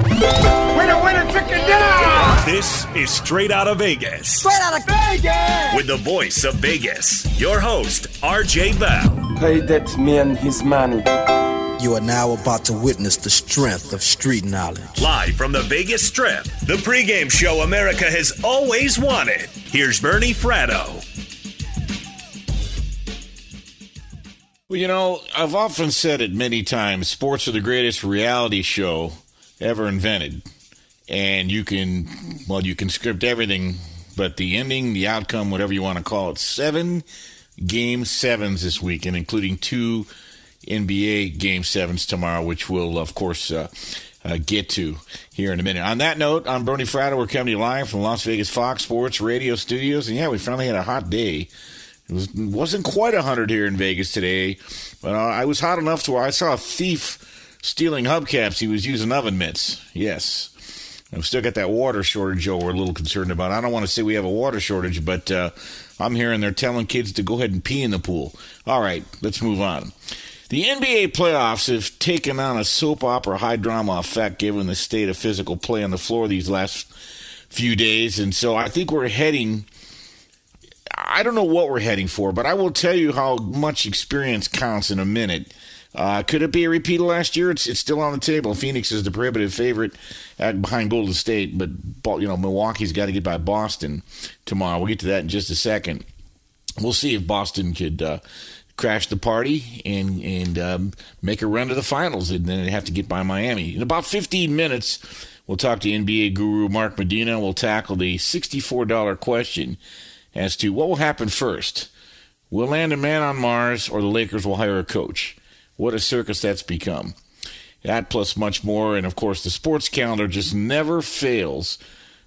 Winner, winner, chicken dinner! This is Straight Out of Vegas. Straight out of Vegas! With the voice of Vegas, your host, RJ Bell. Pay that man his money. You are now about to witness the strength of street knowledge. Live from the Vegas Strip, the pregame show America has always wanted. Here's Bernie Fratto. Well, you know, I've often said it many times sports are the greatest reality show ever invented. And you can, well, you can script everything, but the ending, the outcome, whatever you want to call it, seven game sevens this weekend, including two NBA game sevens tomorrow, which we'll, of course, uh, uh, get to here in a minute. On that note, I'm Bernie Fratto. We're coming to you live from Las Vegas Fox Sports Radio Studios. And yeah, we finally had a hot day. It was, wasn't quite 100 here in Vegas today, but uh, I was hot enough to where I saw a thief stealing hubcaps, he was using oven mitts. Yes. I've still got that water shortage, Joe, we're a little concerned about. I don't want to say we have a water shortage, but uh, I'm hearing they're telling kids to go ahead and pee in the pool. All right, let's move on. The NBA playoffs have taken on a soap opera high drama effect given the state of physical play on the floor these last few days. And so I think we're heading. I don't know what we're heading for, but I will tell you how much experience counts in a minute. Uh, could it be a repeat of last year? It's it's still on the table. Phoenix is the prohibitive favorite at, behind Golden State, but you know Milwaukee's got to get by Boston tomorrow. We'll get to that in just a second. We'll see if Boston could uh, crash the party and and um, make a run to the finals, and then they have to get by Miami in about 15 minutes. We'll talk to NBA guru Mark Medina. We'll tackle the $64 question as to what will happen first. We'll land a man on Mars, or the Lakers will hire a coach. What a circus that's become. That plus much more. And of course, the sports calendar just never fails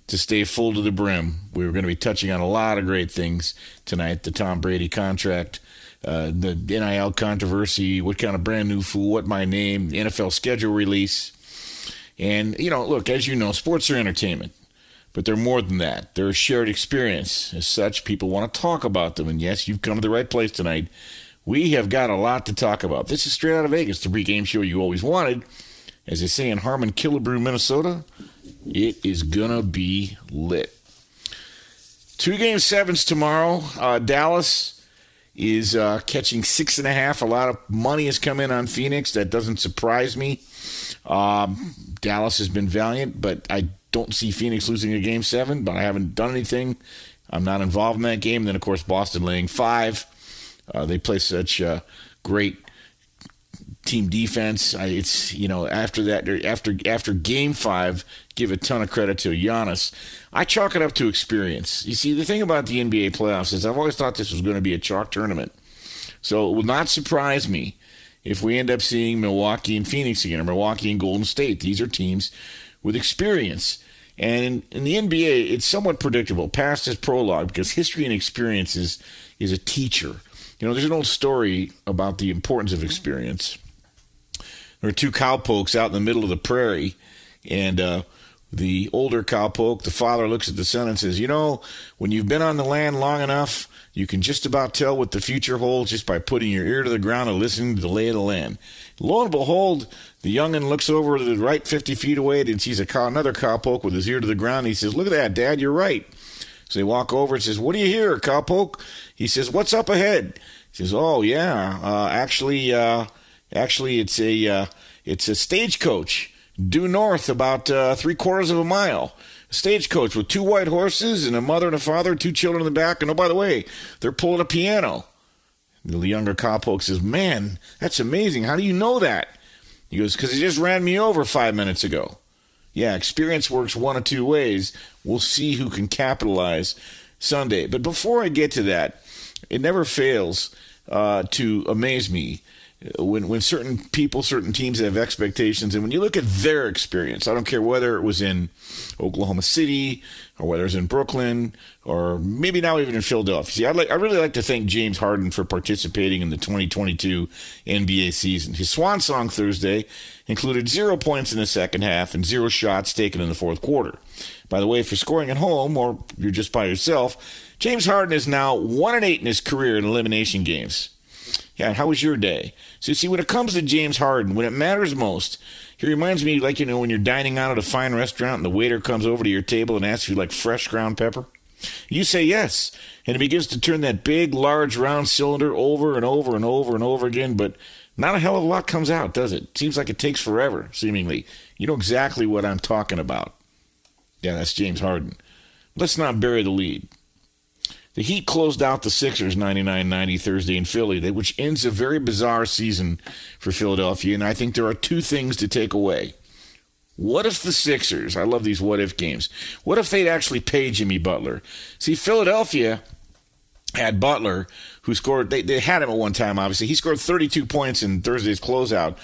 to stay full to the brim. We are going to be touching on a lot of great things tonight the Tom Brady contract, uh, the NIL controversy, what kind of brand new fool, what my name, the NFL schedule release. And, you know, look, as you know, sports are entertainment, but they're more than that. They're a shared experience. As such, people want to talk about them. And yes, you've come to the right place tonight we have got a lot to talk about. This is Straight Out of Vegas, the pregame show you always wanted. As they say in Harmon Killebrew, Minnesota, it is to be lit. Two game sevens tomorrow. Uh, Dallas is uh, catching six and a half. A lot of money has come in on Phoenix. That doesn't surprise me. Um, Dallas has been valiant, but I don't see Phoenix losing a game seven, but I haven't done anything. I'm not involved in that game. Then, of course, Boston laying five. Uh, they play such uh, great team defense. It's you know after that after after game five, give a ton of credit to Giannis. I chalk it up to experience. You see, the thing about the NBA playoffs is I've always thought this was going to be a chalk tournament. So it will not surprise me if we end up seeing Milwaukee and Phoenix again, or Milwaukee and Golden State. These are teams with experience. And in, in, the NBA, it's somewhat predictable. Past is prologue because history and experience is, is a teacher. You know, there's an old story about the importance of experience. There are two cowpokes out in the middle of the prairie, and uh, the older cowpoke, the father looks at the son and says, You know, when you've been on the land long enough, you can just about tell what the future holds just by putting your ear to the ground and listening to the lay of the land. Lo and behold, the youngin looks over to the right 50 feet away and sees a cow, another cowpoke with his ear to the ground. And He says, Look at that, Dad, you're right. So they walk over and says, What do you hear, cowpoke? He says, What's up ahead? He says, Oh, yeah, uh, actually, uh, actually, it's a, uh, it's a stagecoach due north about uh, three quarters of a mile. A stagecoach with two white horses and a mother and a father, two children in the back. And oh, by the way, they're pulling a piano. The younger cowpoke says, Man, that's amazing. How do you know that? He goes, Because he just ran me over five minutes ago. Yeah, experience works one of two ways. We'll see who can capitalize Sunday. But before I get to that, it never fails uh, to amaze me when when certain people, certain teams have expectations, and when you look at their experience, I don't care whether it was in Oklahoma City or whether it's in Brooklyn or maybe now even in Philadelphia. See, I like I really like to thank James Harden for participating in the 2022 NBA season. His swan song Thursday included zero points in the second half and zero shots taken in the fourth quarter. By the way, for scoring at home or you're just by yourself, James Harden is now one and eight in his career in elimination games. Yeah, how was your day? So, you see, when it comes to James Harden, when it matters most, he reminds me, like, you know, when you're dining out at a fine restaurant and the waiter comes over to your table and asks if you, like, fresh ground pepper. You say yes, and he begins to turn that big, large, round cylinder over and over and over and over again, but not a hell of a lot comes out, does it? Seems like it takes forever, seemingly. You know exactly what I'm talking about. Yeah, that's James Harden. Let's not bury the lead. The Heat closed out the Sixers 99-90 Thursday in Philly, which ends a very bizarre season for Philadelphia, and I think there are two things to take away. What if the Sixers, I love these what if games, what if they'd actually pay Jimmy Butler? See, Philadelphia had Butler, who scored, they, they had him at one time, obviously. He scored 32 points in Thursday's closeout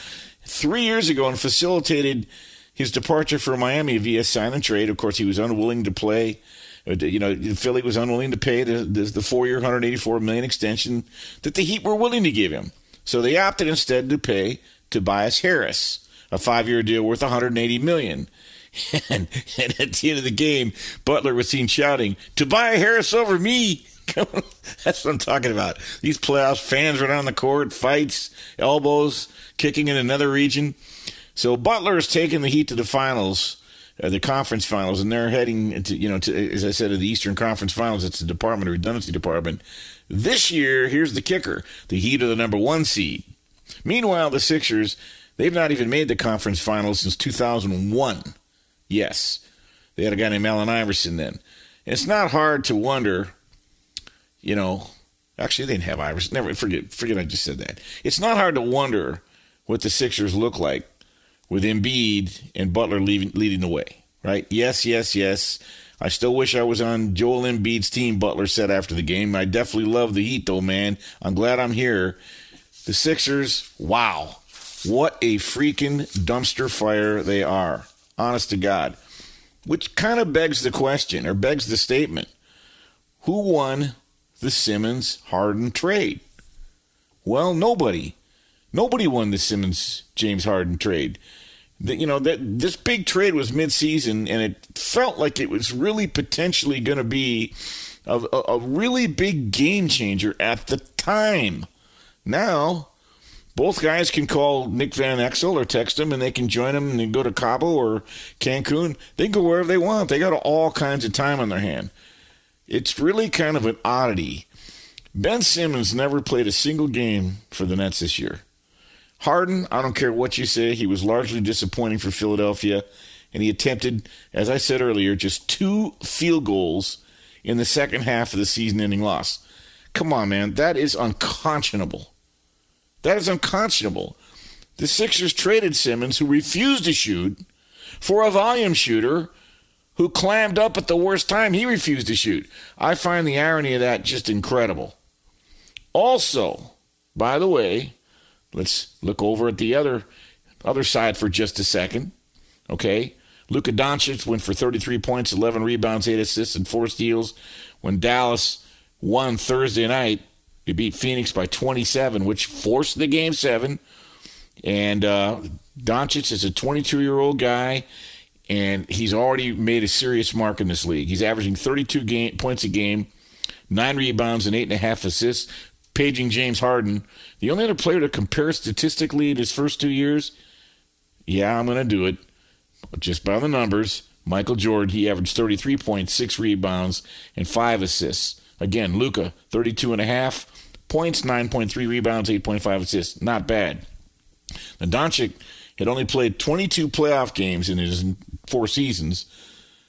three years ago and facilitated his departure for Miami via sign and trade. Of course, he was unwilling to play Uh, you know, Philly was unwilling to pay the, the, the four-year, 184 million extension that the Heat were willing to give him. So they opted instead to pay Tobias Harris a five-year deal worth 180 million. And, and at the end of the game, Butler was seen shouting, "Tobias Harris over me!" That's what I'm talking about. These playoffs, fans run on the court, fights, elbows, kicking in another region. So Butler is taking the Heat to the finals uh, the conference finals, and they're heading to you know to, as I said, to the Eastern Conference Finals. It's the Department of Redundancy Department. This year, here's the kicker: the Heat are the number one seed. Meanwhile, the Sixers they've not even made the conference finals since 2001. Yes, they had a guy named Allen Iverson then. And it's not hard to wonder, you know. Actually, they didn't have Iverson. Never forget. Forget I just said that. It's not hard to wonder what the Sixers look like with Embiid and Butler leaving, leading the way, right? Yes, yes, yes. I still wish I was on Joel Embiid's team, Butler said after the game. I definitely love the Heat, though, man. I'm glad I'm here. The Sixers, wow. What a freaking dumpster fire they are. Honest to God. Which kind of begs the question, or begs the statement who won the Simmons Harden trade? Well, nobody. Nobody won the Simmons James Harden trade you know that this big trade was midseason, and it felt like it was really potentially going to be a, a, a really big game changer at the time. Now, both guys can call Nick Van Exel or text him, and they can join him and go to Cabo or Cancun. They can go wherever they want. They got all kinds of time on their hand. It's really kind of an oddity. Ben Simmons never played a single game for the Nets this year. Harden, I don't care what you say, he was largely disappointing for Philadelphia, and he attempted, as I said earlier, just two field goals in the second half of the season ending loss. Come on, man. That is unconscionable. That is unconscionable. The Sixers traded Simmons, who refused to shoot, for a volume shooter who clammed up at the worst time he refused to shoot. I find the irony of that just incredible. Also, by the way, let's look over at the other other side for just a second. Okay? Luka Doncic went for 33 points, 11 rebounds, 8 assists, and 4 steals. When Dallas won Thursday night, they beat Phoenix by 27, which forced the game seven. And uh, Doncic is a 22 year old guy, and he's already made a serious mark in this league. He's averaging 32 game, points a game, nine rebounds, and eight and a half assists, paging James Harden. The only other player to compare statistically in his first two years, yeah, I'm going to do it, just by the numbers. Michael Jordan, he averaged 33.6 rebounds, and five assists. Again, Luka, 32 and a half points, 9.3 rebounds, 8.5 assists. Not bad. Now, Doncic had only played 22 playoff games in his four seasons.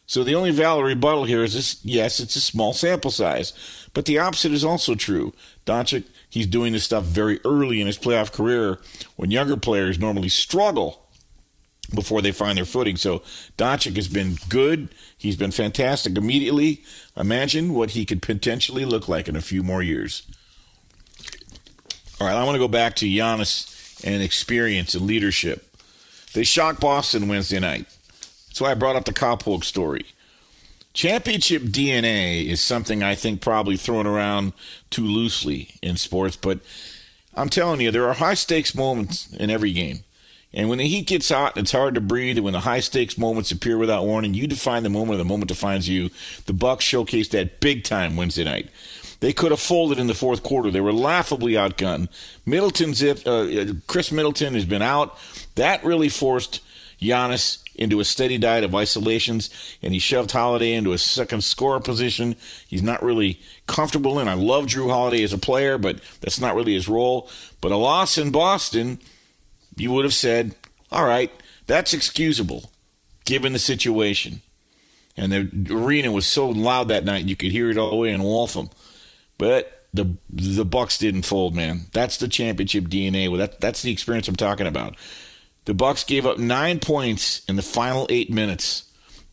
So the only valid rebuttal here is this yes, it's a small sample size. But the opposite is also true. Doncic, he's doing this stuff very early in his playoff career when younger players normally struggle before they find their footing. So Doncic has been good. He's been fantastic immediately. Imagine what he could potentially look like in a few more years. All right, I want to go back to Giannis and experience and leadership. They shocked Boston Wednesday night. That's why I brought up the Coppoke story. Championship DNA is something I think probably thrown around too loosely in sports, but I'm telling you, there are high stakes moments in every game. And when the heat gets hot, and it's hard to breathe. And when the high stakes moments appear without warning, you define the moment, or the moment defines you. The Bucks showcased that big time Wednesday night. They could have folded in the fourth quarter. They were laughably outgunned. Middleton zip, uh, Khris Middleton has been out. That really forced Giannis into a steady diet of isolations, and he shoved Holiday into a second scorer position. He's not really comfortable in. I love Jrue Holiday as a player, but that's not really his role. But a loss in Boston you would have said, all right, that's excusable given the situation. And the arena was so loud that night you could hear it all the way in Waltham. But the the Bucks didn't fold, man. That's the championship DNA. That that's the experience I'm talking about. The Bucks gave up nine points in the final eight minutes.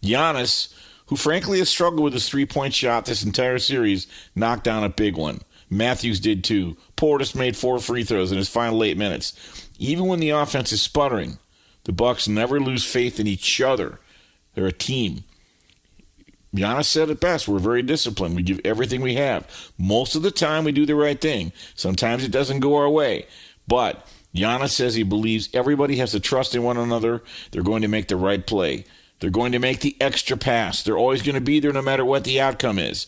Giannis, who frankly has struggled with his three point shot this entire series, knocked down a big one. Matthews did too. Portis made four free throws in his final eight minutes. Even when the offense is sputtering, the Bucks never lose faith in each other. They're a team. Giannis said it best. We're very disciplined. We give everything we have. Most of the time, we do the right thing. Sometimes it doesn't go our way. But Giannis says he believes everybody has to trust in one another. They're going to make the right play. They're going to make the extra pass. They're always going to be there no matter what the outcome is.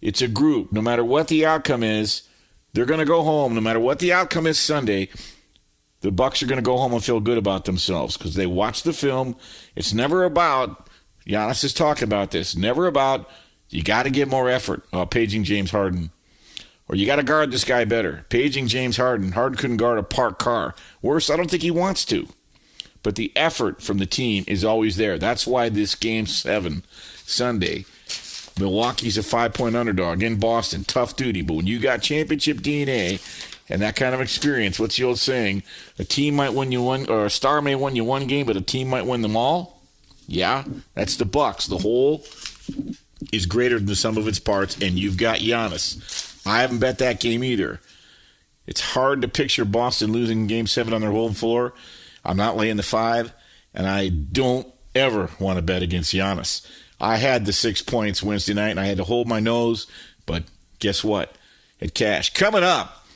It's a group. No matter what the outcome is, they're going to go home. No matter what the outcome is Sunday, the Bucks are going to go home and feel good about themselves because they watched the film. It's never about Giannis has talked about this. Never about you got to give more effort. Uh, paging James Harden, or you got to guard this guy better. Paging James Harden. Harden couldn't guard a parked car. Worse, I don't think he wants to. But the effort from the team is always there. That's why this game seven Sunday Milwaukee's a five point underdog in Boston. Tough duty. But when you got championship DNA and that kind of experience, what's the old saying? A team might win you one, or a star may win you one game, but a team might win them all. Yeah, that's the Bucks. The whole is greater than the sum of its parts, and you've got Giannis. I haven't bet that game either. It's hard to picture Boston losing Game Seven on their home floor. I'm not laying the five, and I don't ever want to bet against Giannis. I had the six points Wednesday night, and I had to hold my nose. But guess what? It cashed. Coming up,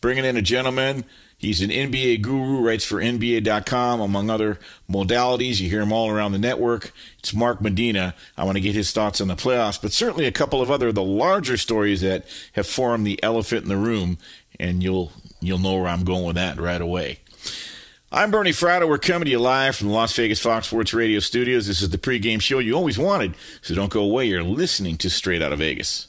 bringing in a gentleman. He's an NBA guru, writes for NBA.com, among other modalities. You hear him all around the network. It's Mark Medina. I want to get his thoughts on the playoffs, but certainly a couple of other the larger stories that have formed the elephant in the room, and you'll you'll know where I'm going with that right away. I'm Bernie Fratto. We're coming to you live from the Las Vegas Fox Sports Radio studios. This is the pregame show you always wanted, so don't go away. You're listening to Straight Out of Vegas.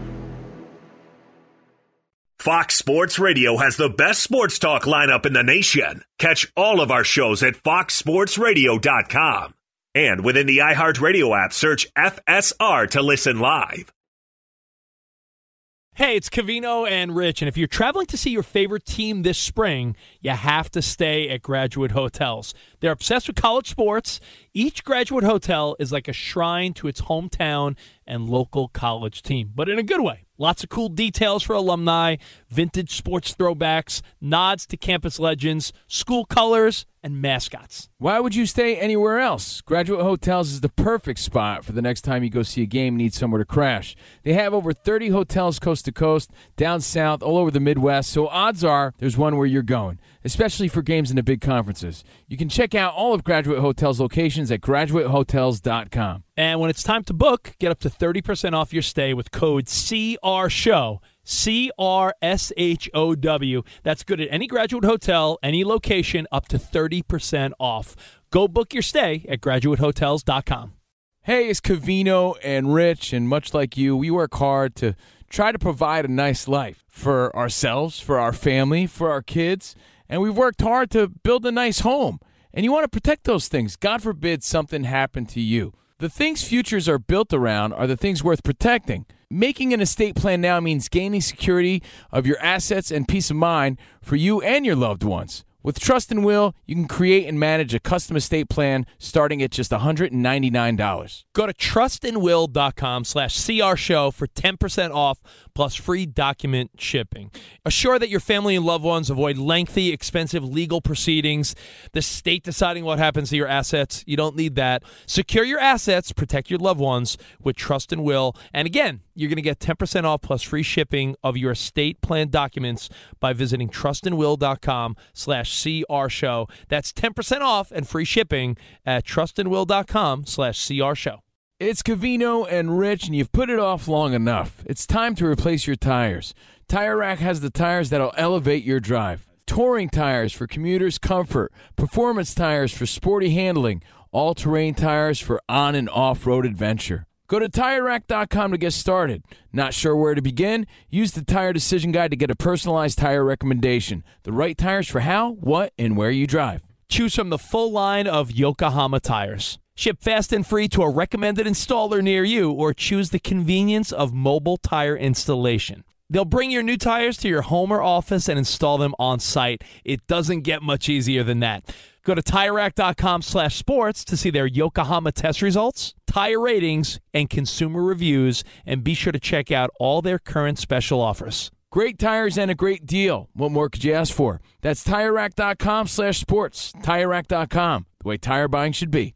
Fox Sports Radio has the best sports talk lineup in the nation. Catch all of our shows at foxsportsradio.com. And within the iHeartRadio app, search FSR to listen live. Hey, it's Covino and Rich, and if you're traveling to see your favorite team this spring, you have to stay at Graduate Hotels. They're obsessed with college sports. Each Graduate Hotel is like a shrine to its hometown and local college team, but in a good way. Lots of cool details for alumni, vintage sports throwbacks, nods to campus legends, school colors, and mascots. Why would you stay anywhere else? Graduate Hotels is the perfect spot for the next time you go see a game and need somewhere to crash. They have over 30 hotels coast to coast, down south, all over the Midwest, so odds are there's one where you're going, especially for games in the big conferences. You can check out all of Graduate Hotels locations at graduatehotels.com. And when it's time to book, get up to 30% off your stay with code CRSHOW. C R S H O W. That's good at any graduate hotel, any location, up to 30% off. Go book your stay at graduatehotels.com. Hey, it's Covino and Rich, and much like you, we work hard to try to provide a nice life for ourselves, for our family, for our kids, and we've worked hard to build a nice home. And you want to protect those things. God forbid something happened to you. The things futures are built around are the things worth protecting. Making an estate plan now means gaining security of your assets and peace of mind for you and your loved ones. With Trust and Will, you can create and manage a custom estate plan starting at just $199. Go to trustandwill.com slash crshow for 10% off plus free document shipping. Assure that your family and loved ones avoid lengthy, expensive legal proceedings, the state deciding what happens to your assets. You don't need that. Secure your assets, protect your loved ones with Trust and Will. And again, you're going to get 10% off plus free shipping of your estate plan documents by visiting trustandwill.com slash crshow. That's 10% off and free shipping at trustandwill.com slash crshow. It's Covino and Rich, and you've put it off long enough. It's time to replace your tires. Tire Rack has the tires that'll elevate your drive. Touring tires for commuters' comfort, performance tires for sporty handling, all terrain tires for on and off road adventure. Go to TireRack.com to get started. Not sure where to begin? Use the Tire Decision Guide to get a personalized tire recommendation. The right tires for how, what, and where you drive. Choose from the full line of Yokohama tires. Ship fast and free to a recommended installer near you, or choose the convenience of mobile tire installation. They'll bring your new tires to your home or office and install them on site. It doesn't get much easier than that. Go to TireRack.com slash sports to see their Yokohama test results, tire ratings, and consumer reviews, and be sure to check out all their current special offers. Great tires and a great deal. What more could you ask for? That's TireRack.com slash sports. TireRack.com, the way tire buying should be.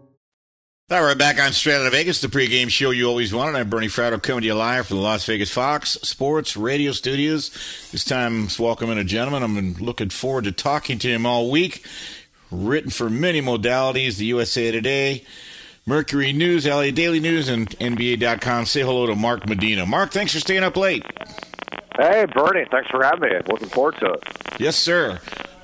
All right, we're back on Straight Out of Vegas, the pregame show you always wanted. I'm Bernie Fratto coming to you live from the Las Vegas Fox Sports Radio Studios. This time, it's welcoming a gentleman. I've been looking forward to talking to him all week. Written for many modalities, the USA Today, Mercury News, LA Daily News, and NBA.com. Say hello to Mark Medina. Mark, thanks for staying up late. Hey, Bernie, thanks for having me. Looking forward to it. Yes, sir.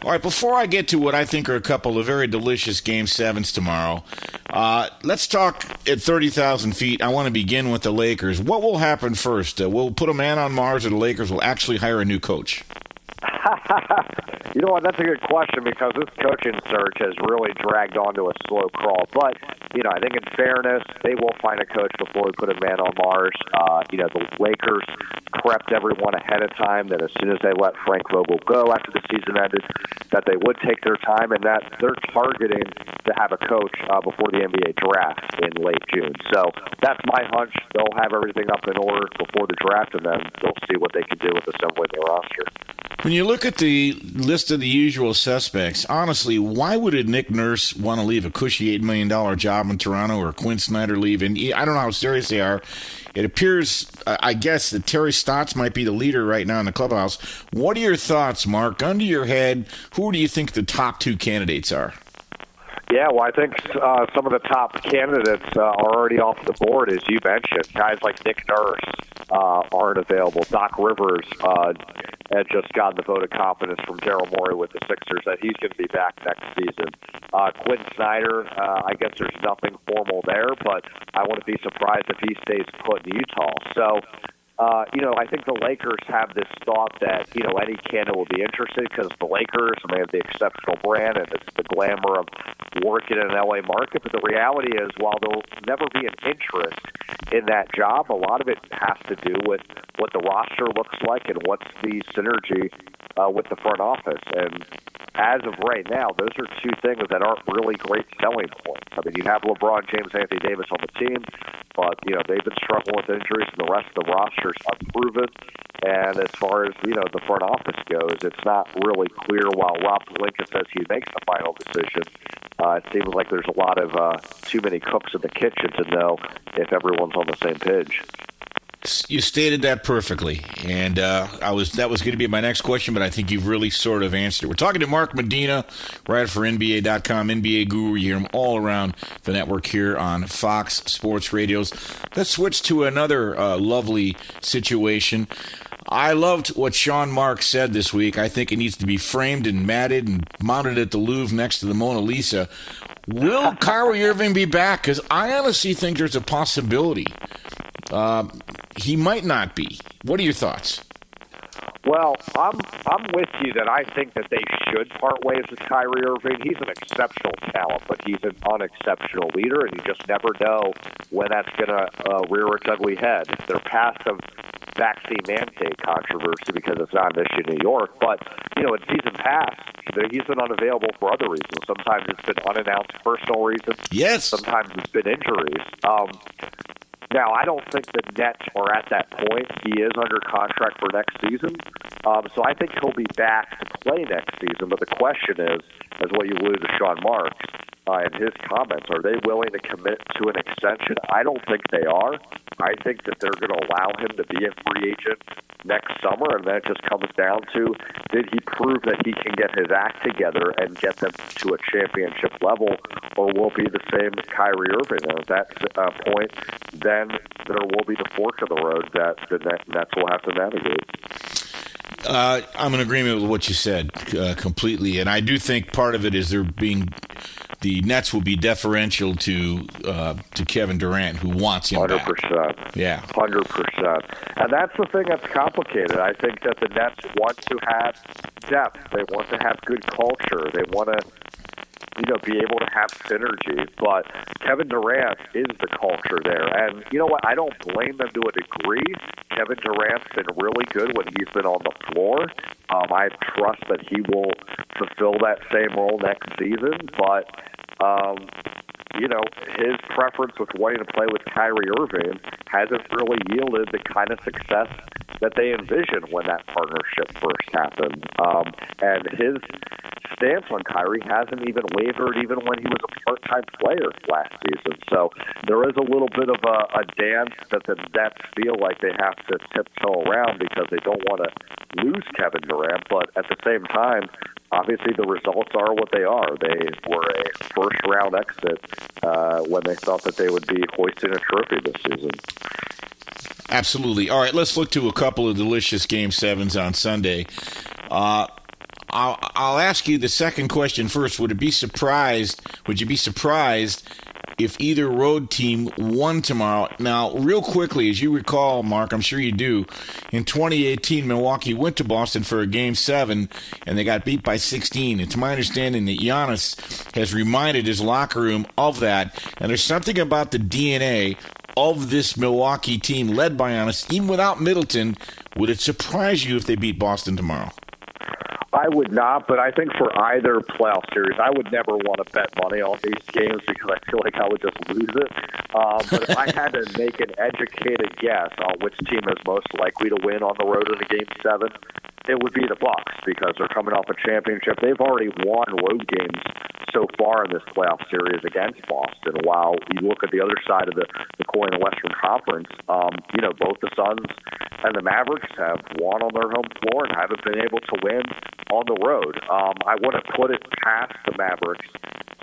All right, before I get to what I think are a couple of very delicious Game Sevens tomorrow, uh, let's talk at thirty thousand feet. I want to begin with the Lakers. What will happen first? Uh, we'll put a man on Mars, or the Lakers will actually hire a new coach. you know what? That's a good question because this coaching search has really dragged on to a slow crawl. But you know, I think in fairness, they will find a coach before we put a man on Mars. Uh, you know, the Lakers prepped everyone ahead of time that as soon as they let Frank Vogel go after the season ended, that they would take their time and that they're targeting to have a coach uh, before the NBA draft in late June. So that's my hunch. They'll have everything up in order before the draft, and then they'll see what they can do with assembling their roster. When you look at the list of the usual suspects, honestly, why would a Nick Nurse want to leave a cushy $8 million job in Toronto or Quin Snyder leave? And I don't know how serious they are. It appears, I guess, that Terry Stotts might be the leader right now in the clubhouse. What are your thoughts, Mark? Under your head, who do you think the top two candidates are? Yeah, well, I think uh, some of the top candidates uh, are already off the board, as you mentioned. Guys like Nick Nurse uh, aren't available. Doc Rivers had just gotten the vote of confidence from Daryl Morey with the Sixers that he's going to be back next season. Uh, Quin Snyder, uh, I guess there's nothing formal there, but I wouldn't be surprised if he stays put in Utah. So uh, you know, I think the Lakers have this thought that, you know, any candidate will be interested because the Lakers, and they have the exceptional brand and it's the glamour of working in an LA market. But the reality is, while there'll never be an interest in that job, a lot of it has to do with what the roster looks like and what's the synergy uh, with the front office. And as of right now, those are two things that aren't really great selling points. I mean, you have LeBron James, Anthony Davis on the team, but you know they've been struggling with injuries, and the rest of the roster's unproven. And as far as you know, the front office goes, it's not really clear. While Rob Pelinka says he makes the final decision, uh, it seems like there's a lot of uh, too many cooks in the kitchen to know if everyone's on the same page. You stated that perfectly, and uh, I was that was going to be my next question, but I think you've really sort of answered it. We're talking to Mark Medina, writer for NBA.com, NBA guru. You hear him all around the network here on Fox Sports Radios. Let's switch to another uh, lovely situation. I loved what Sean Mark said this week. I think it needs to be framed and matted and mounted at the Louvre next to the Mona Lisa. Will Kyrie Irving be back? Because I honestly think there's a possibility. Uh, he might not be. What are your thoughts? Well, I'm I'm with you that I think that they should part ways with Kyrie Irving. He's an exceptional talent, but he's an unexceptional leader, and you just never know when that's going to uh, rear its ugly head. They're past the vaccine mandate controversy because it's not an issue in New York, but you know, in season past, he's been unavailable for other reasons. Sometimes it's been unannounced personal reasons. Yes. Sometimes it's been injuries. Um, now, I don't think the Nets are at that point. He is under contract for next season, um, so I think he'll be back to play next season. But the question is, as what you alluded to, Sean Marks, uh, in his comments, are they willing to commit to an extension? I don't think they are. I think that they're going to allow him to be a free agent next summer, and then it just comes down to did he prove that he can get his act together and get them to a championship level, or will be the same Kyrie Irving? And at that uh, point, then there will be the fork of the road that the Nets will have to navigate. Uh, I'm in agreement with what you said uh, completely, and I do think part of it is they're being the Nets will be deferential to uh, to Kevin Durant, who wants him 100%. back. Yeah, hundred percent. And that's the thing that's complicated. I think that the Nets want to have depth. They want to have good culture. They want to you know, be able to have synergy. But Kevin Durant is the culture there. And you know what? I don't blame them to a degree. Kevin Durant's been really good when he's been on the floor. Um, I trust that he will fulfill that same role next season. But um, you know, his preference with wanting to play with Kyrie Irving hasn't really yielded the kind of success that they envisioned when that partnership first happened. Um, and his stance on Kyrie hasn't even wavered even when he was a part-time player last season. So there is a little bit of a, a dance that the Nets feel like they have to tiptoe around because they don't want to lose Kevin Durant, but at the same time, obviously the results are what they are. They were a first round exit uh, when they thought that they would be hoisting a trophy this season. Absolutely. All right, let's look to a couple of delicious game sevens on Sunday. Uh, I'll, I'll ask you the second question first. Would it be surprised? Would you be surprised if either road team won tomorrow. Now, real quickly, as you recall, Mark, I'm sure you do, in 2018, Milwaukee went to Boston for a game seven and they got beat by 16. It's my understanding that Giannis has reminded his locker room of that. And there's something about the DNA of this Milwaukee team led by Giannis, even without Middleton. Would it surprise you if they beat Boston tomorrow? I would not, but I think for either playoff series, I would never want to bet money on these games because I feel like I would just lose it. Uh, but if I had to make an educated guess on which team is most likely to win on the road in a game seven, it would be the Bucks because they're coming off a championship. They've already won road games so far in this playoff series against Boston. While you look at the other side of the, the coin, the Western Conference, um, you know, both the Suns and the Mavericks have won on their home floor and haven't been able to win on the road. Um, I wouldn't put it past the Mavericks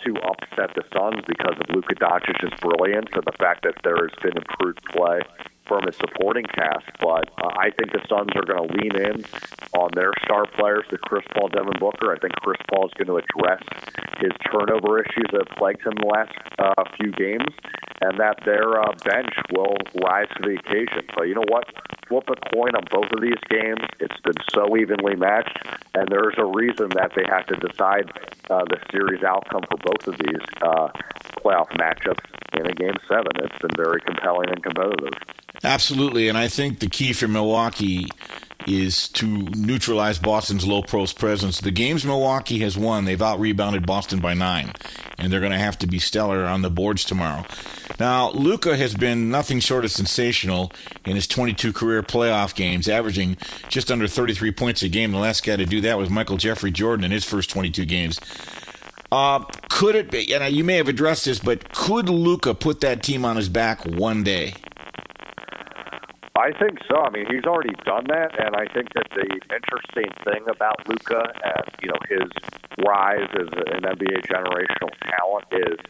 to upset the Suns because of Luka Doncic's brilliance and the fact that there has been improved play from his supporting cast. But uh, I think the Suns are going to lean in on their star players, the Chris Paul, Devin Booker. I think Chris Paul is going to address his turnover issues that have plagued him the last uh, few games, and that their uh, bench will rise to the occasion. But you know what? Flip a coin on both of these games. It's been so evenly matched, and there's a reason that they have to decide uh, the series outcome for both of these uh, playoff matchups in a game seven. It's been very compelling and competitive. Absolutely, and I think the key for Milwaukee is to neutralize Boston's low post presence. The games Milwaukee has won, they've out rebounded Boston by nine, and they're going to have to be stellar on the boards tomorrow. Now, Luka has been nothing short of sensational in his 22 career playoff games, averaging just under 33 points a game. The last guy to do that was Michael Jeffrey Jordan in his first 22 games. Uh, could it be, and you may have addressed this, but could Luka put that team on his back one day? I think so. I mean, he's already done that, and I think that the interesting thing about Luka and you know his rise as an NBA generational talent is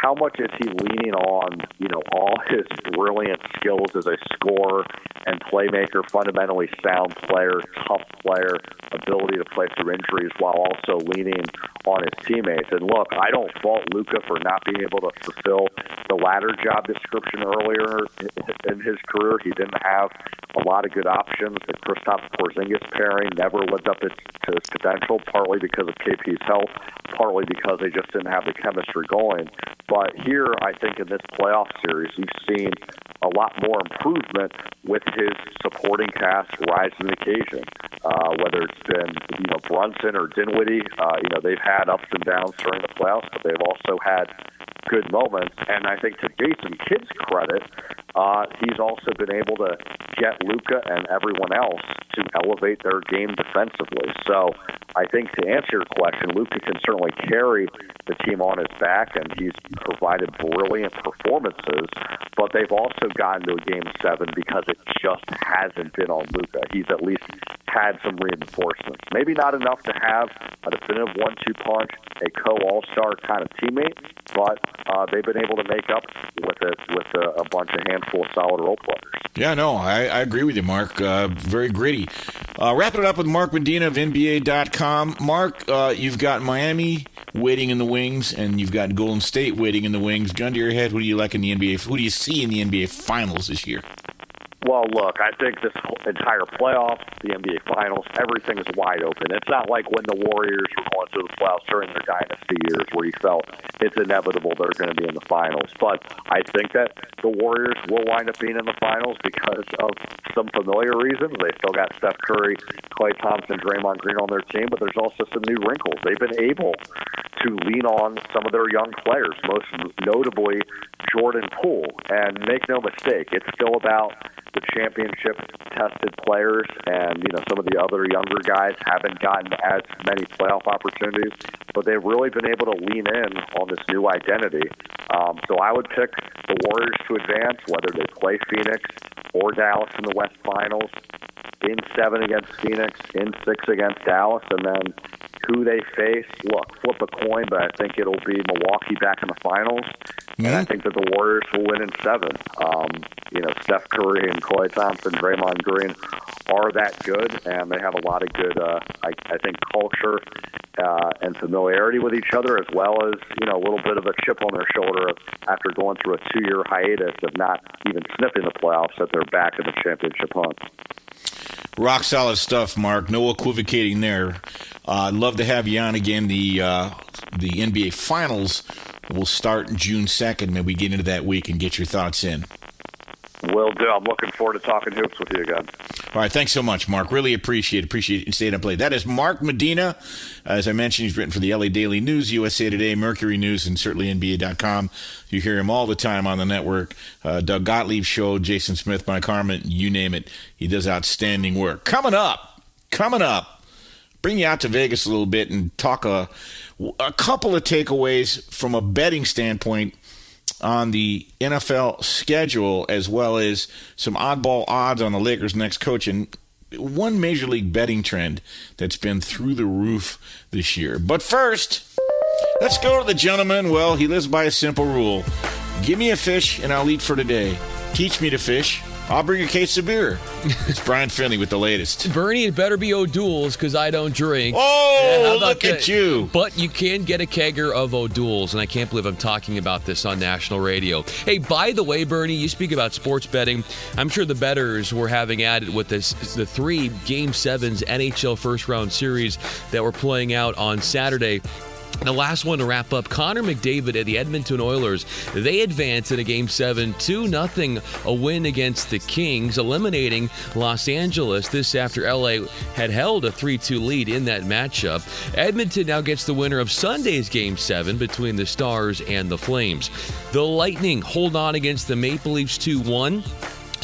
how much is he leaning on you know all his brilliant skills as a scorer and playmaker, fundamentally sound player, tough player, ability to play through injuries while also leaning on his teammates. And look, I don't fault Luka for not being able to fulfill the latter job description earlier in his career. He didn't have a lot of good options. The Kristaps Porzingis pairing never lived up to his potential, partly because of KP's health, partly because they just didn't have the chemistry going. But here, I think in this playoff series, we've seen a lot more improvement with his supporting cast rise to the occasion. Uh, whether it's been you know Brunson or Dinwiddie, uh, you know they've had ups and downs during the playoffs, but they've also had good moments. And I think to Jason Kidd's credit, uh, he's also been able to get Luka and everyone else to elevate their game defensively. So I think to answer your question, Luka can certainly carry the team on his back, and he's provided brilliant performances. But they've also gotten to a game seven because it just hasn't been on Luka. He's at least had some reinforcements. Maybe not enough to have a definitive one-two punch, a co-all-star kind of teammate, but uh, they've been able to make up with it with a, a bunch of handful of solid role players. Yeah, no, I, I agree with you, Mark. Uh, very gritty. Uh, wrapping it up with Mark Medina of NBA.com. Mark, uh, you've got Miami waiting in the wings, and you've got Golden State waiting in the wings. Gun to your head, who do you like in the NBA? Who do you see in the NBA Finals this year? Well, look, I think this entire playoff, the NBA Finals, everything is wide open. It's not like when the Warriors were going to the playoffs during their dynasty years where you felt it's inevitable they're going to be in the finals. But I think that the Warriors will wind up being in the finals because of some familiar reasons. They still got Steph Curry, Klay Thompson, Draymond Green on their team, but there's also some new wrinkles. They've been able to lean on some of their young players, most notably Jordan Poole. And make no mistake, it's still about championship tested players and you know some of the other younger guys haven't gotten as many playoff opportunities but they've really been able to lean in on this new identity. Um, so I would pick the Warriors to advance whether they play Phoenix or Dallas in the West Finals in seven against Phoenix in six against Dallas and then who they face look flip a coin but I think it'll be Milwaukee back in the finals mm-hmm. and I think that the Warriors will win in seven um, you know Steph Curry and Klay Thompson, Draymond Green are that good, and they have a lot of good, uh, I, I think, culture uh, and familiarity with each other, as well as you know a little bit of a chip on their shoulder after going through a two-year hiatus of not even sniffing the playoffs. That they're back in the championship hunt. Rock solid stuff, Mark. No equivocating there. Uh, I'd love to have you on again. The uh, the NBA Finals will start June second. Maybe get into that week and get your thoughts in. Will do. I'm looking forward to talking hoops with you again. All right. Thanks so much, Mark. Really appreciate appreciate you staying up late. That is Mark Medina. As I mentioned, he's written for the LA Daily News, USA Today, Mercury News, and certainly NBA.com. You hear him all the time on the network. Uh, Doug Gottlieb Show, Jason Smith, Mike Harmon, you name it. He does outstanding work. Coming up, Coming up, bring you out to Vegas a little bit and talk a, a couple of takeaways from a betting standpoint on the NFL schedule, as well as some oddball odds on the Lakers' next coach, and one major league betting trend that's been through the roof this year. But first, let's go to the gentleman. Well, he lives by a simple rule give me a fish and I'll eat for today. Teach me to fish I'll bring a case of beer. It's Brian Finley with the latest. Bernie, it better be O'Doul's because I don't drink. Oh, look at you. But you can get a kegger of O'Doul's, and I can't believe I'm talking about this on national radio. Hey, by the way, Bernie, you speak about sports betting. I'm sure the betters were having at it with this, the three Game 7s NHL first round series that were playing out on Saturday. The last one to wrap up, Connor McDavid at the Edmonton Oilers. They advance in a game seven, 2 0, a win against the Kings, eliminating Los Angeles. This after LA had held a 3 2 lead in that matchup. Edmonton now gets the winner of Sunday's game seven between the Stars and the Flames. The Lightning hold on against the Maple Leafs 2 1.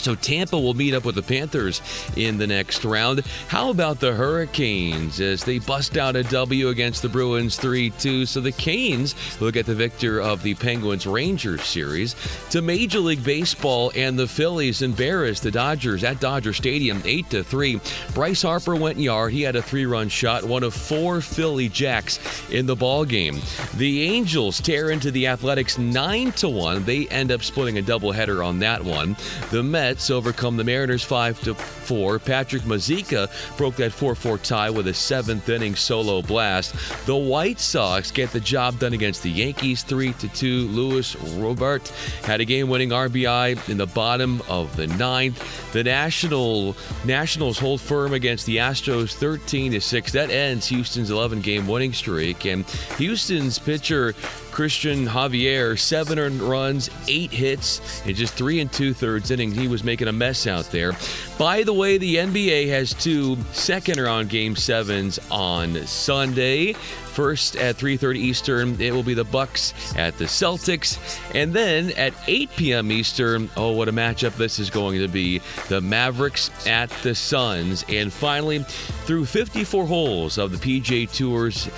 So Tampa will meet up with the Panthers in the next round. How about the Hurricanes as they bust out a W against the Bruins 3 2? So the Canes will get the victor of the Penguins Rangers series. To Major League Baseball and the Phillies embarrassed the Dodgers at Dodger Stadium 8 3. Bryce Harper went yard. He had a three run shot, one of four Philly Jacks in the ball game. The Angels tear into the Athletics 9 1. They end up splitting a doubleheader on that one. The Mets Mets overcome the Mariners 5 to 4. Patrick Mazeika broke that 4-4 tie with a 7th inning solo blast. The White Sox get the job done against the Yankees 3 to 2. Luis Robert had a game-winning RBI in the bottom of the ninth. The National Nationals hold firm against the Astros 13 to 6. That ends Houston's 11-game winning streak and Houston's pitcher Cristian Javier, seven runs, eight hits, in just three and two thirds innings. He was making a mess out there. By the way, the NBA has two second round game sevens on Sunday. First at 3:30 Eastern, it will be the Bucks at the Celtics, and then at 8 p.m. Eastern, oh what a matchup this is going to be, the Mavericks at the Suns. And finally, through 54 holes of the PGA Tour's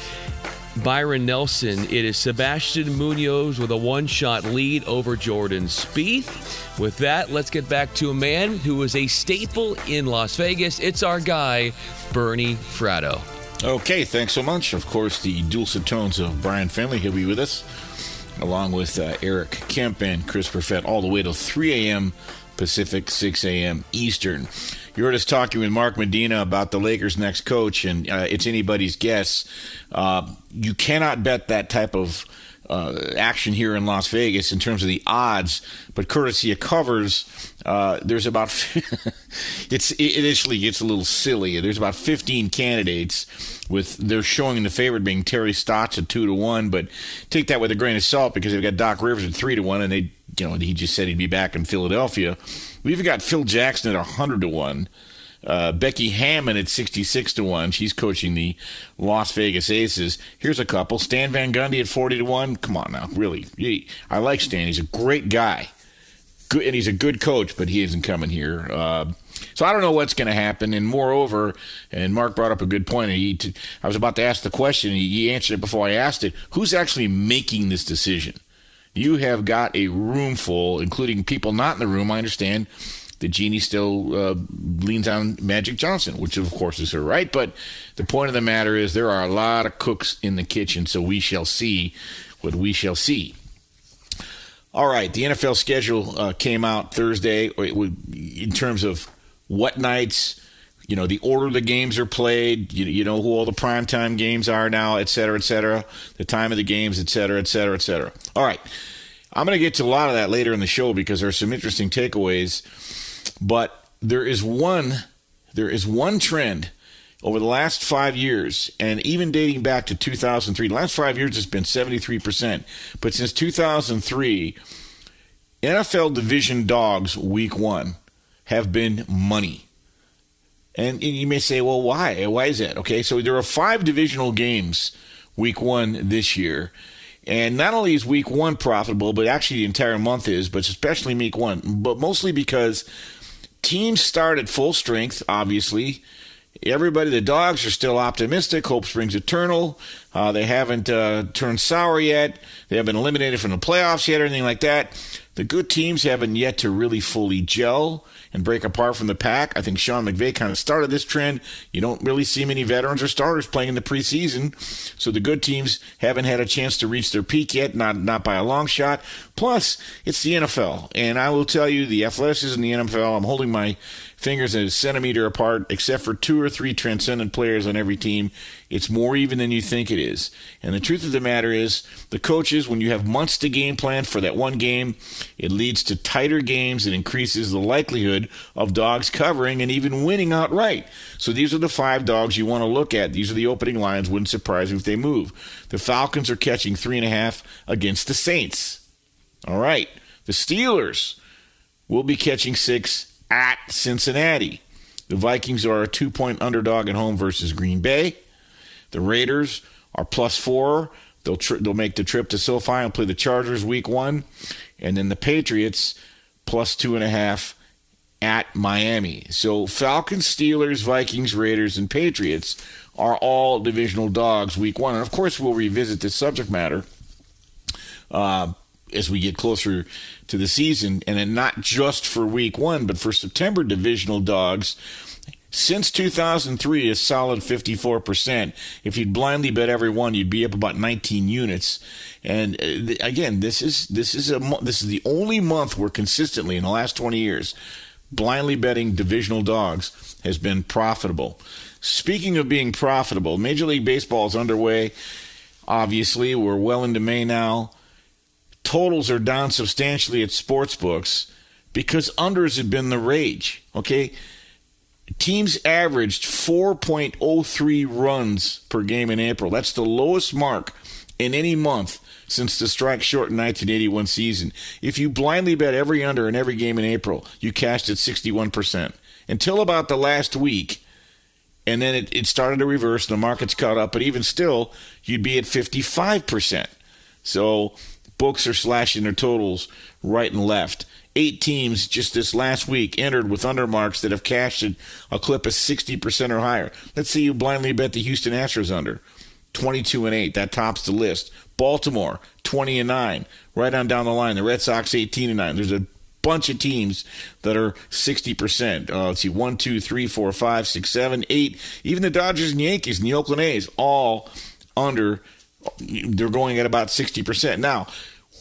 Byron Nelson. It is Sebastian Munoz with a one shot lead over Jordan Spieth. With that, let's get back to a man who is a staple in Las Vegas. It's our guy, Bernie Fratto. Okay, thanks so much. Of course, the dulcet tones of Brian Finley. He'll be with us, along with uh, Eric Kemp and Chris Perfett, all the way till 3 a.m. Pacific, 6 a.m. Eastern. You heard us talking with Mark Medina about the Lakers' next coach, and uh, it's anybody's guess. Uh, you cannot bet that type of uh, action here in Las Vegas in terms of the odds, but courtesy of covers, uh, there's about it's it initially gets a little silly. There's about 15 candidates with they're showing the favorite being Terry Stotts at two to one, but take that with a grain of salt because they've got Doc Rivers at three to one, and they you know he just said he'd be back in Philadelphia. We even got Phil Jackson at 100 to 1. Uh, Becky Hammon at 66 to 1. She's coaching the Las Vegas Aces. Here's a couple. Stan Van Gundy at 40 to 1. Come on now, really. I like Stan. He's a great guy. Good, and he's a good coach, but he isn't coming here. Uh, so I don't know what's going to happen. And moreover, and Mark brought up a good point. He, I was about to ask the question. He answered it before I asked it. Who's actually making this decision? You have got a room full, including people not in the room. I understand the Jeanie still uh, leans on Magic Johnson, which of course is her right. But the point of the matter is there are a lot of cooks in the kitchen, so we shall see what we shall see. All right, the NFL schedule uh, came out Thursday in terms of what nights you know the order the games are played you, you know who all the primetime games are now et cetera et cetera the time of the games et cetera et cetera et cetera all right i'm going to get to a lot of that later in the show because there are some interesting takeaways but there is one there is one trend over the last five years, and even dating back to 2003, the last five years it's been 73%. But since 2003, NFL division dogs week one have been money. And you may say, well, why? Why is that? Okay, so there are five divisional games week one this year. And not only is week one profitable, but actually the entire month is, but especially week one. But mostly because teams start at full strength, obviously, everybody, the dogs are still optimistic. Hope springs eternal. Uh, they haven't uh, turned sour yet. They haven't been eliminated from the playoffs yet or anything like that. The good teams haven't yet to really fully gel and break apart from the pack. I think Sean McVay kind of started this trend. You don't really see many veterans or starters playing in the preseason, so the good teams haven't had a chance to reach their peak yet, not not by a long shot. Plus, it's the NFL, and I will tell you, the athleticism in the NFL. I'm holding my fingers a centimeter apart, except for two or three transcendent players on every team. It's more even than you think it is. And the truth of the matter is, the coaches, when you have months to game plan for that one game, it leads to tighter games and increases the likelihood of dogs covering and even winning outright. So these are the five dogs you want to look at. These are the opening lines. Wouldn't surprise me if they move. The Falcons are catching three and a half against the Saints. All right. The Steelers will be catching six at Cincinnati. The Vikings are a two point underdog at home versus Green Bay. The Raiders are plus four. They'll, tri- they'll make the trip to SoFi and play the Chargers week one. And then the Patriots plus two and a half at Miami. So Falcons, Steelers, Vikings, Raiders, and Patriots are all divisional dogs week one. And of course, we'll revisit this subject matter uh, as we get closer to the season, and then not just for week one, but for September divisional dogs. Since 2003, a solid 54%. If you'd blindly bet every one, you'd be up about 19 units. And uh, again, this is this is a this is the only month where consistently in the last 20 years, blindly betting divisional dogs has been profitable. Speaking of being profitable, Major League Baseball is underway. Obviously, we're well into May now totals are down substantially at sports books because unders have been the rage. Okay. Teams averaged 4.03 runs per game in April. That's the lowest mark in any month since the strike shortened 1981 season. If you blindly bet every under in every game in April, you cashed at 61%. Until about the last week, and then it, it started to reverse, and the market's caught up, but even still, you'd be at 55%. So Books are slashing their totals right and left. Eight teams just this last week entered with undermarks that have cashed a clip of 60% or higher. Let's say you blindly bet the Houston Astros under. 22 and 8. That tops the list. Baltimore, 20 and 9. Right on down the line. The Red Sox, 18 and 9. There's a bunch of teams that are 60%. Uh, let's see, 1, 2, 3, 4, 5, 6, 7, 8. Even the Dodgers and Yankees and the Oakland A's, all under they're going at about 60%. Now,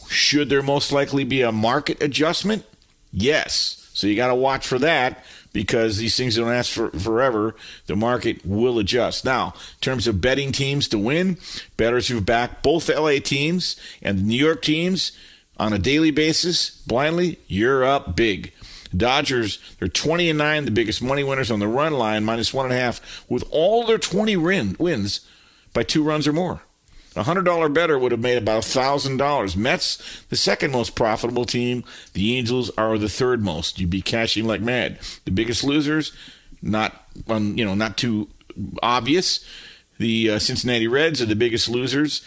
should there most likely be a market adjustment? Yes. So you got to watch for that because these things don't last for, forever. The market will adjust. Now, in terms of betting teams to win, bettors who've backed both LA teams and the New York teams on a daily basis blindly, you're up big. Dodgers, they're 20 and 9, the biggest money winners on the run line, minus one and a half, with all their 20 win, wins by two runs or more. A $100 better would have made about $1,000. Mets, the second most profitable team. The Angels are the third most. You'd be cashing like mad. The biggest losers, not um, you know, not too obvious. The uh, Cincinnati Reds are the biggest losers.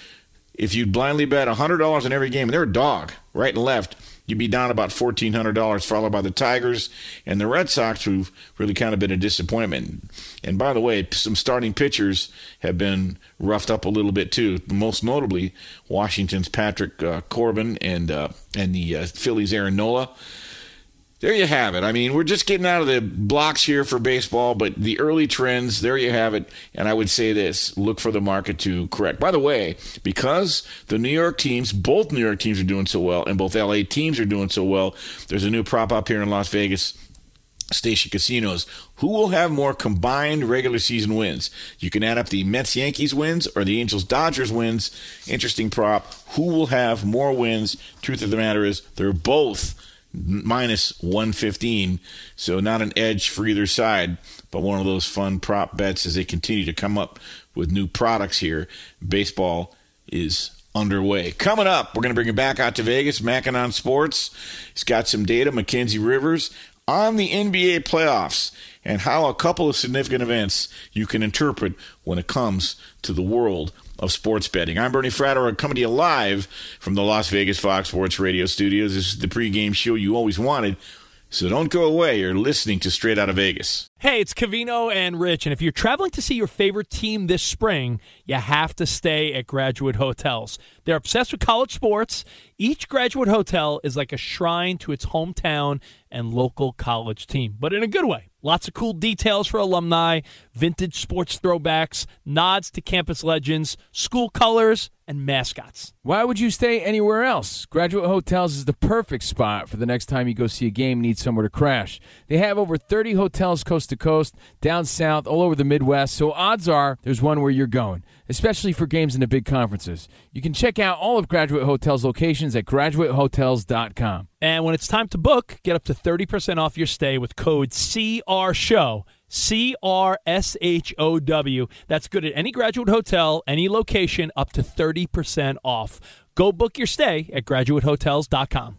If you blindly bet $100 on every game, and they're a dog, right and left, you'd be down about $1,400, followed by the Tigers and the Red Sox, who've really kind of been a disappointment. And by the way, some starting pitchers have been roughed up a little bit too. Most notably, Washington's Patrick uh, Corbin and uh, and the uh, Phillies' Aaron Nola there you have it. I mean, we're just getting out of the blocks here for baseball, but the early trends, there you have it. And I would say this look for the market to correct. By the way, because the New York teams, both New York teams are doing so well, and both LA teams are doing so well, there's a new prop up here in Las Vegas. Station Casinos. Who will have more combined regular season wins? You can add up the Mets Yankees wins or the Angels Dodgers wins. Interesting prop. Who will have more wins? Truth of the matter is, they're both minus 115. So not an edge for either side, but one of those fun prop bets as they continue to come up with new products here. Baseball is underway. Coming up, we're going to bring it back out to Vegas. Mackin on Sports. He's got some data. Mackenzie Rivers on the NBA playoffs and how a couple of significant events you can interpret when it comes to the world of sports betting. I'm Bernie Fratto, coming to you live from the Las Vegas Fox Sports Radio studios. This is the pregame show you always wanted. So don't go away. You're listening to Straight Out of Vegas. Hey, it's Covino and Rich, and if you're traveling to see your favorite team this spring, you have to stay at Graduate Hotels. They're obsessed with college sports. Each Graduate Hotel is like a shrine to its hometown and local college team, but in a good way. Lots of cool details for alumni, vintage sports throwbacks, nods to campus legends, school colors, and mascots. Why would you stay anywhere else? Graduate Hotels is the perfect spot for the next time you go see a game and need somewhere to crash. They have over 30 hotels coast to coast, down south, all over the Midwest, so odds are there's one where you're going, especially for games in the big conferences. You can check out all of Graduate Hotels locations at graduatehotels.com. And when it's time to book, get up to 30% off your stay with code CRSHOW. C R S H O W. That's good at any graduate hotel, any location, up to 30% off. Go book your stay at graduatehotels.com.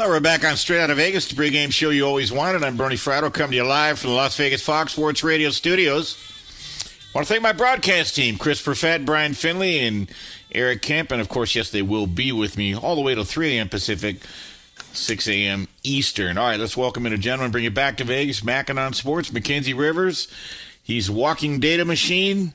Well, we're back on Straight Out of Vegas, the pregame show you always wanted. I'm Bernie Fratto, coming to you live from the Las Vegas Fox Sports Radio studios. I want to thank my broadcast team, Chris Perfett, Brian Finley, and Eric Kemp. And, of course, yes, they will be with me all the way till 3 a.m. Pacific, 6 a.m. Eastern. All right, let's welcome in a gentleman, bring it back to Vegas, Mackinon Sports, Mackenzie Rivers. He's walking data machine.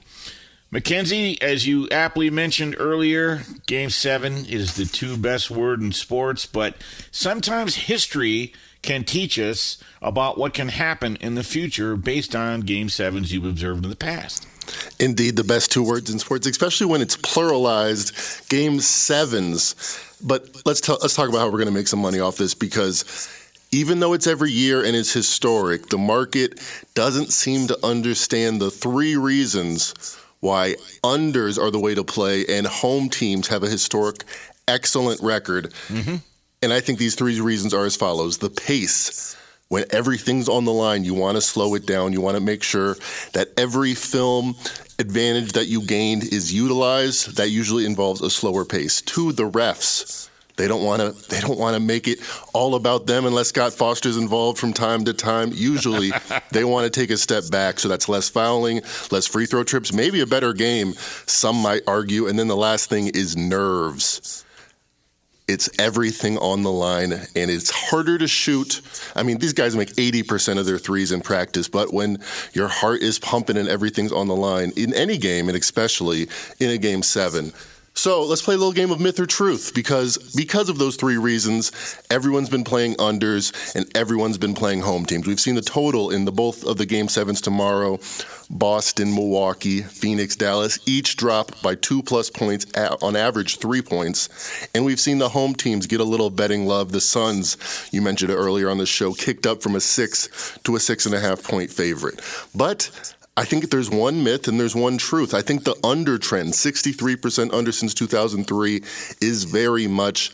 Mackenzie, as you aptly mentioned earlier, Game 7 is the two best word in sports, but sometimes history can teach us about what can happen in the future based on Game 7s you've observed in the past. Indeed, the best two words in sports, especially when it's pluralized, Game 7s. But let's, t- let's talk about how we're going to make some money off this because even though it's every year and it's historic, the market doesn't seem to understand the three reasons why unders are the way to play and home teams have a historic excellent record. Mm-hmm. And I think these three reasons are as follows the pace. When everything's on the line, you want to slow it down. You want to make sure that every film advantage that you gained is utilized. That usually involves a slower pace. Two, the refs. They don't want to. They don't want to make it all about them unless Scott Foster's involved from time to time. Usually, they want to take a step back, so that's less fouling, less free throw trips, maybe a better game. Some might argue. And then the last thing is nerves. It's everything on the line, and it's harder to shoot. I mean, these guys make 80% of their threes in practice, but when your heart is pumping and everything's on the line in any game, and especially in a game seven, So let's play a little game of myth or truth because because of those three reasons, everyone's been playing unders and everyone's been playing home teams. We've seen the total in the both of the game sevens tomorrow. Boston, Milwaukee, Phoenix, Dallas, each drop by two plus points, on average three points. And we've seen the home teams get a little betting love. The Suns, you mentioned it earlier on the show, kicked up from a six to a six and a half point favorite. But I think there's one myth and there's one truth. I think the under trend, 63% under since 2003, is very much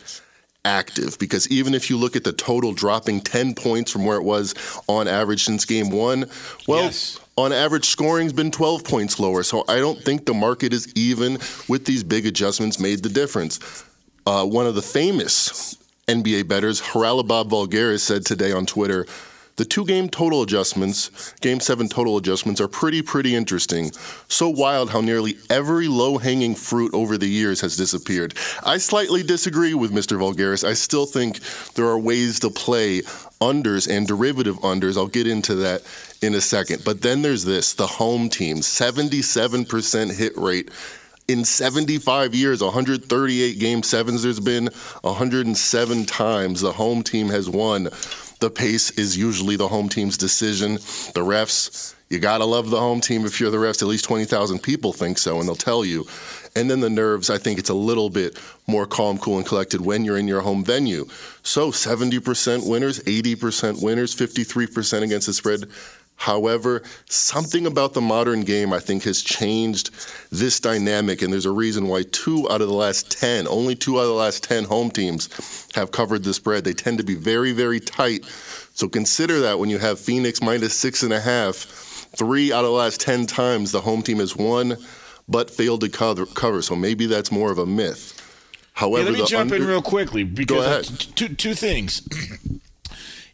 active because even if you look at the total dropping 10 points from where it was on average since game one, well, yes. on average, scoring's been 12 points lower. So I don't think the market is even with these big adjustments made the difference. Uh, one of the famous NBA bettors, Haralabos Voulgaris, said today on Twitter, the two game total adjustments, game seven total adjustments, are pretty, pretty interesting. So wild how nearly every low hanging fruit over the years has disappeared. I slightly disagree with Mr. Voulgaris. I still think there are ways to play unders and derivative unders. I'll get into that in a second. But then there's this the home team, 77% hit rate in 75 years, 138 game sevens, there's been 107 times the home team has won the pace is usually the home team's decision. The refs, you got to love the home team if you're the refs. At least 20,000 people think so, and they'll tell you. And then the nerves, I think it's a little bit more calm, cool, and collected when you're in your home venue. So 70% winners, 80% winners, 53% against the spread. However, something about the modern game, I think, has changed this dynamic, and there's a reason why two out of the last 10, only two out of the last 10 home teams have covered the spread. They tend to be very, very tight. So consider that when you have Phoenix minus six and a half, three out of the last 10 times the home team has won but failed to cover. So maybe that's more of a myth. However, yeah, let me jump under- in real quickly because two, two things.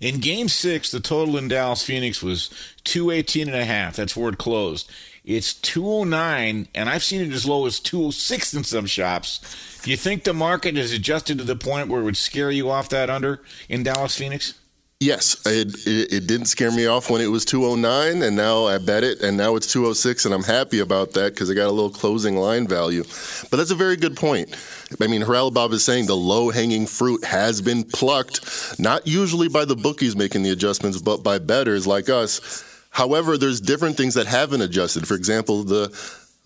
In game six, the total in Dallas Phoenix was 218 and a half. That's where it closed. It's 209, and I've seen it as low as 206 in some shops. Do you think the market has adjusted to the point where it would scare you off that under in Dallas Phoenix? Yes, it, it, it, didn't scare me off when it was 209, and now I bet it, and now it's 206, and I'm happy about that because I got a little closing line value. But that's a very good point. I mean, Haralabos is saying the low hanging fruit has been plucked, not usually by the bookies making the adjustments, but by bettors like us. However, there's different things that haven't adjusted. For example, the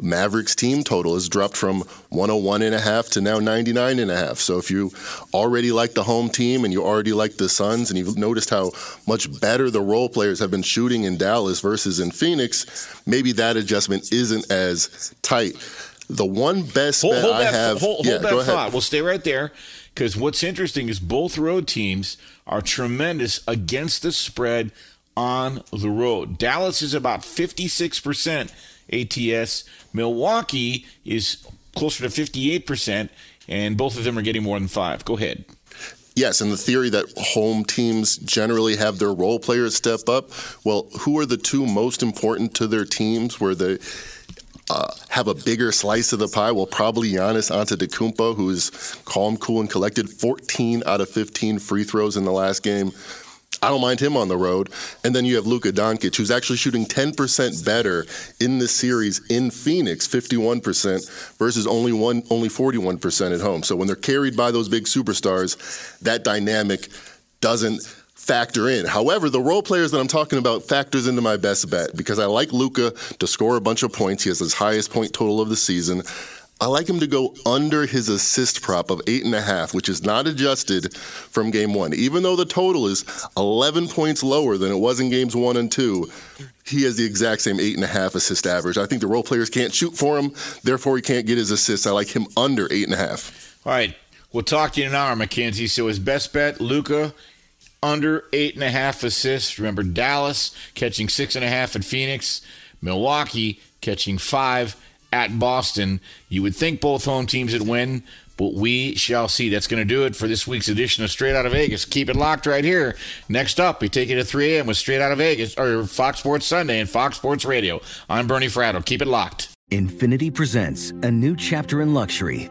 Mavericks team total has dropped from 101 and a half to now 99 and a half. So if you already like the home team and you already like the Suns and you've noticed how much better the role players have been shooting in Dallas versus in Phoenix, maybe that adjustment isn't as tight. The one best hold, bet hold I that, have. Hold, yeah, hold that thought. We'll stay right there because what's interesting is both road teams are tremendous against the spread on the road. Dallas is about 56% ATS. Milwaukee is closer to 58%, and both of them are getting more than five. Go ahead. Yes, and the theory that home teams generally have their role players step up. Well, who are the two most important to their teams where they uh, have a bigger slice of the pie? Well, probably Giannis Antetokounmpo, who's calm, cool, and collected. 14 out of 15 free throws in the last game. I don't mind him on the road. And then you have Luka Doncic, who's actually shooting 10% better in this series in Phoenix, 51% versus only one, only 41% at home. So when they're carried by those big superstars, that dynamic doesn't factor in. However, the role players that I'm talking about factors into my best bet because I like Luka to score a bunch of points. He has his highest point total of the season. I like him to go under his assist prop of eight and a half, which is not adjusted from game one. Even though the total is 11 points lower than it was in games one and two, he has the exact same eight and a half assist average. I think the role players can't shoot for him, therefore he can't get his assists. I like him under eight and a half. All right. We'll talk to you in an hour, Mackenzie. So his best bet, Luka, under eight and a half assists. Remember Dallas catching six and a half at Phoenix, Milwaukee catching five at Boston. You would think both home teams would win, but we shall see. That's going to do it for this week's edition of Straight Out of Vegas. Keep it locked right here. Next up, we take it to 3 a.m. with Straight Out of Vegas, or Fox Sports Sunday and Fox Sports Radio. I'm Bernie Fratto. Keep it locked. Infiniti presents a new chapter in luxury,